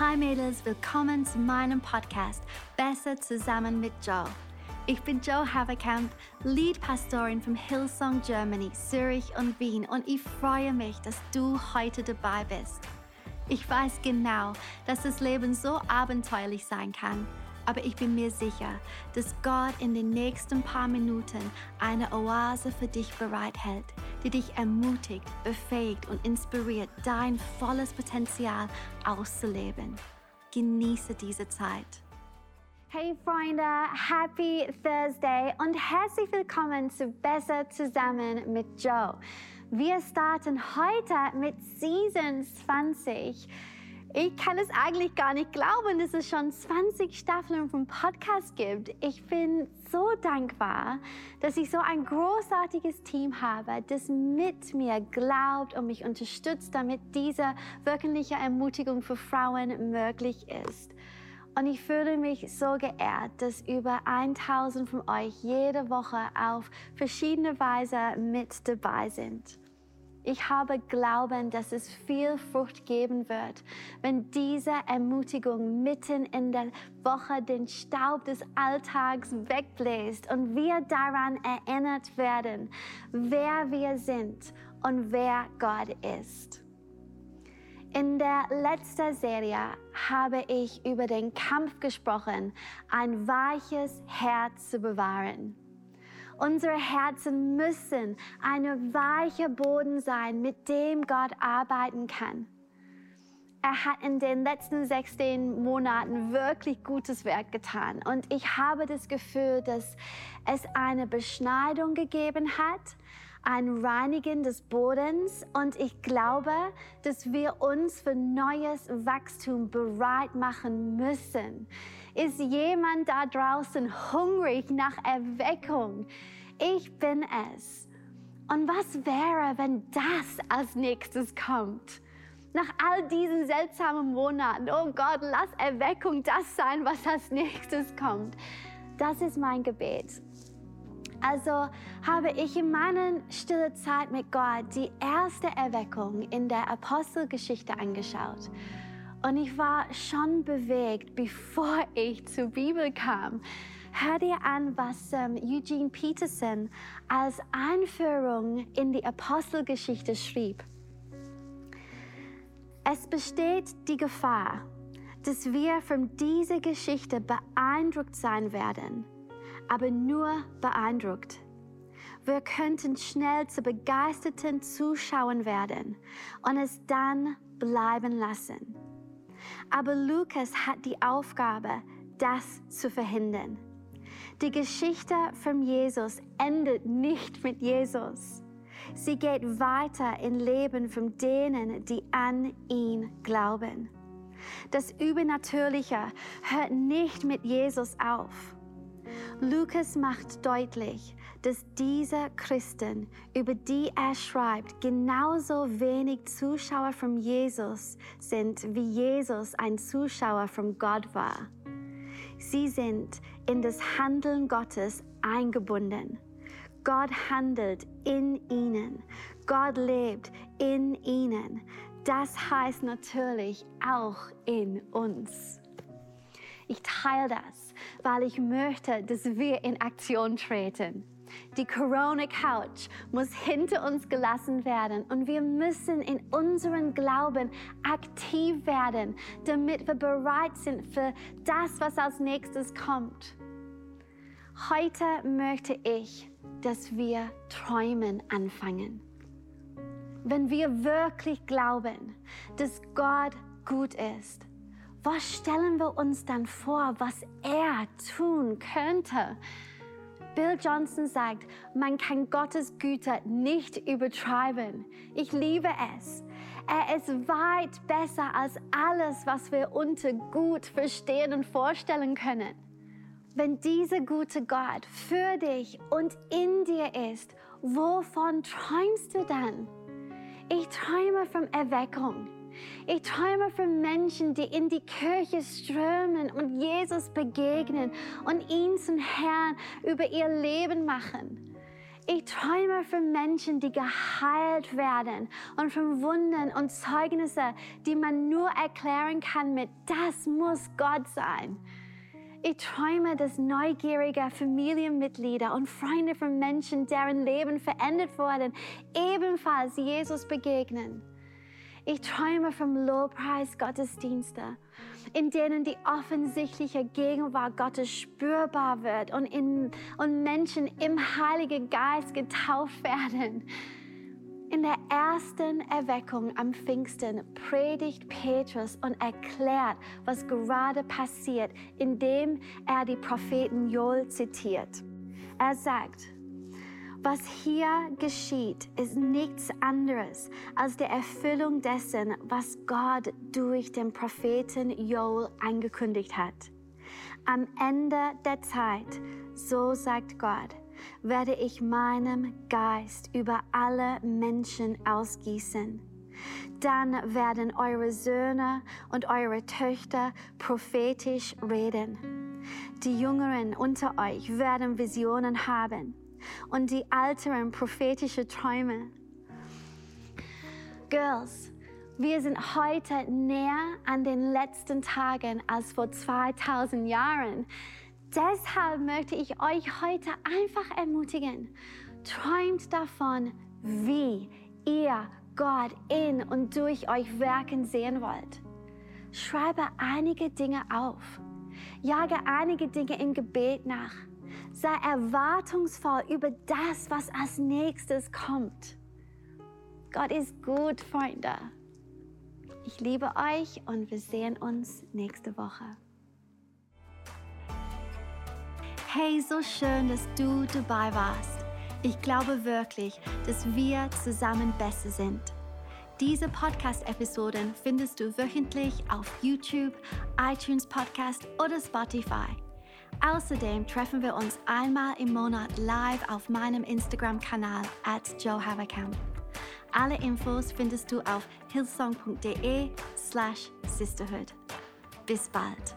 Hi Mädels, willkommen zu meinem Podcast Besser zusammen mit Joe. Ich bin Joe Haverkamp, Lead-Pastorin von Hillsong Germany, Zürich und Wien und ich freue mich, dass du heute dabei bist. Ich weiß genau, dass das Leben so abenteuerlich sein kann, aber ich bin mir sicher, dass Gott in den nächsten paar Minuten eine Oase für dich bereithält, die dich ermutigt, befähigt und inspiriert, dein volles Potenzial auszuleben. Genieße diese Zeit. Hey Freunde, Happy Thursday und herzlich willkommen zu Besser zusammen mit Joe. Wir starten heute mit Season 20. Ich kann es eigentlich gar nicht glauben, dass es schon 20 Staffeln vom Podcast gibt. Ich bin so dankbar, dass ich so ein großartiges Team habe, das mit mir glaubt und mich unterstützt, damit diese wirkliche Ermutigung für Frauen möglich ist. Und ich fühle mich so geehrt, dass über 1000 von euch jede Woche auf verschiedene Weise mit dabei sind. Ich habe Glauben, dass es viel Frucht geben wird, wenn diese Ermutigung mitten in der Woche den Staub des Alltags wegbläst und wir daran erinnert werden, wer wir sind und wer Gott ist. In der letzten Serie habe ich über den Kampf gesprochen, ein weiches Herz zu bewahren. Unsere Herzen müssen ein weicher Boden sein, mit dem Gott arbeiten kann. Er hat in den letzten 16 Monaten wirklich gutes Werk getan. Und ich habe das Gefühl, dass es eine Beschneidung gegeben hat, ein Reinigen des Bodens. Und ich glaube, dass wir uns für neues Wachstum bereit machen müssen. Ist jemand da draußen hungrig nach Erweckung? Ich bin es. Und was wäre, wenn das als nächstes kommt? Nach all diesen seltsamen Monaten, oh Gott, lass Erweckung das sein, was als nächstes kommt. Das ist mein Gebet. Also habe ich in meiner stille Zeit mit Gott die erste Erweckung in der Apostelgeschichte angeschaut. Und ich war schon bewegt, bevor ich zur Bibel kam. Hör dir an, was ähm, Eugene Peterson als Einführung in die Apostelgeschichte schrieb. Es besteht die Gefahr, dass wir von dieser Geschichte beeindruckt sein werden, aber nur beeindruckt. Wir könnten schnell zu begeisterten Zuschauern werden und es dann bleiben lassen. Aber Lukas hat die Aufgabe, das zu verhindern. Die Geschichte von Jesus endet nicht mit Jesus. Sie geht weiter im Leben von denen, die an ihn glauben. Das Übernatürliche hört nicht mit Jesus auf. Lukas macht deutlich, dass diese Christen, über die er schreibt, genauso wenig Zuschauer von Jesus sind, wie Jesus ein Zuschauer von Gott war. Sie sind in das Handeln Gottes eingebunden. Gott handelt in ihnen. Gott lebt in ihnen. Das heißt natürlich auch in uns. Ich teile das, weil ich möchte, dass wir in Aktion treten. Die Corona-Couch muss hinter uns gelassen werden und wir müssen in unserem Glauben aktiv werden, damit wir bereit sind für das, was als nächstes kommt. Heute möchte ich, dass wir träumen anfangen. Wenn wir wirklich glauben, dass Gott gut ist, was stellen wir uns dann vor, was er tun könnte? Bill Johnson sagt, man kann Gottes Güte nicht übertreiben. Ich liebe es. Er ist weit besser als alles, was wir unter gut verstehen und vorstellen können. Wenn dieser gute Gott für dich und in dir ist, wovon träumst du dann? Ich träume von Erweckung. Ich träume von Menschen, die in die Kirche strömen und Jesus begegnen und ihn zum Herrn über ihr Leben machen. Ich träume von Menschen, die geheilt werden und von Wunden und Zeugnisse, die man nur erklären kann mit, das muss Gott sein. Ich träume, dass neugierige Familienmitglieder und Freunde von Menschen, deren Leben verändert wurden, ebenfalls Jesus begegnen. Ich träume vom Lobpreis Gottesdienste, in denen die offensichtliche Gegenwart Gottes spürbar wird und, in, und Menschen im Heiligen Geist getauft werden. In der ersten Erweckung am Pfingsten predigt Petrus und erklärt, was gerade passiert, indem er die Propheten Joel zitiert. Er sagt, was hier geschieht, ist nichts anderes als der Erfüllung dessen, was Gott durch den Propheten Joel angekündigt hat. Am Ende der Zeit, so sagt Gott, werde ich meinem Geist über alle Menschen ausgießen. Dann werden eure Söhne und eure Töchter prophetisch reden. Die Jüngeren unter euch werden Visionen haben und die Älteren prophetische Träume. Girls, wir sind heute näher an den letzten Tagen als vor 2000 Jahren. Deshalb möchte ich euch heute einfach ermutigen. Träumt davon, wie ihr Gott in und durch euch wirken sehen wollt. Schreibe einige Dinge auf. Jage einige Dinge im Gebet nach. Sei erwartungsvoll über das, was als nächstes kommt. Gott ist gut, Freunde. Ich liebe euch und wir sehen uns nächste Woche. Hey, so schön, dass du dabei warst. Ich glaube wirklich, dass wir zusammen besser sind. Diese Podcast-Episoden findest du wöchentlich auf YouTube, iTunes Podcast oder Spotify. Außerdem treffen wir uns einmal im Monat live auf meinem Instagram-Kanal at Joe Haverkamp. Alle Infos findest du auf hillsong.de slash sisterhood. Bis bald.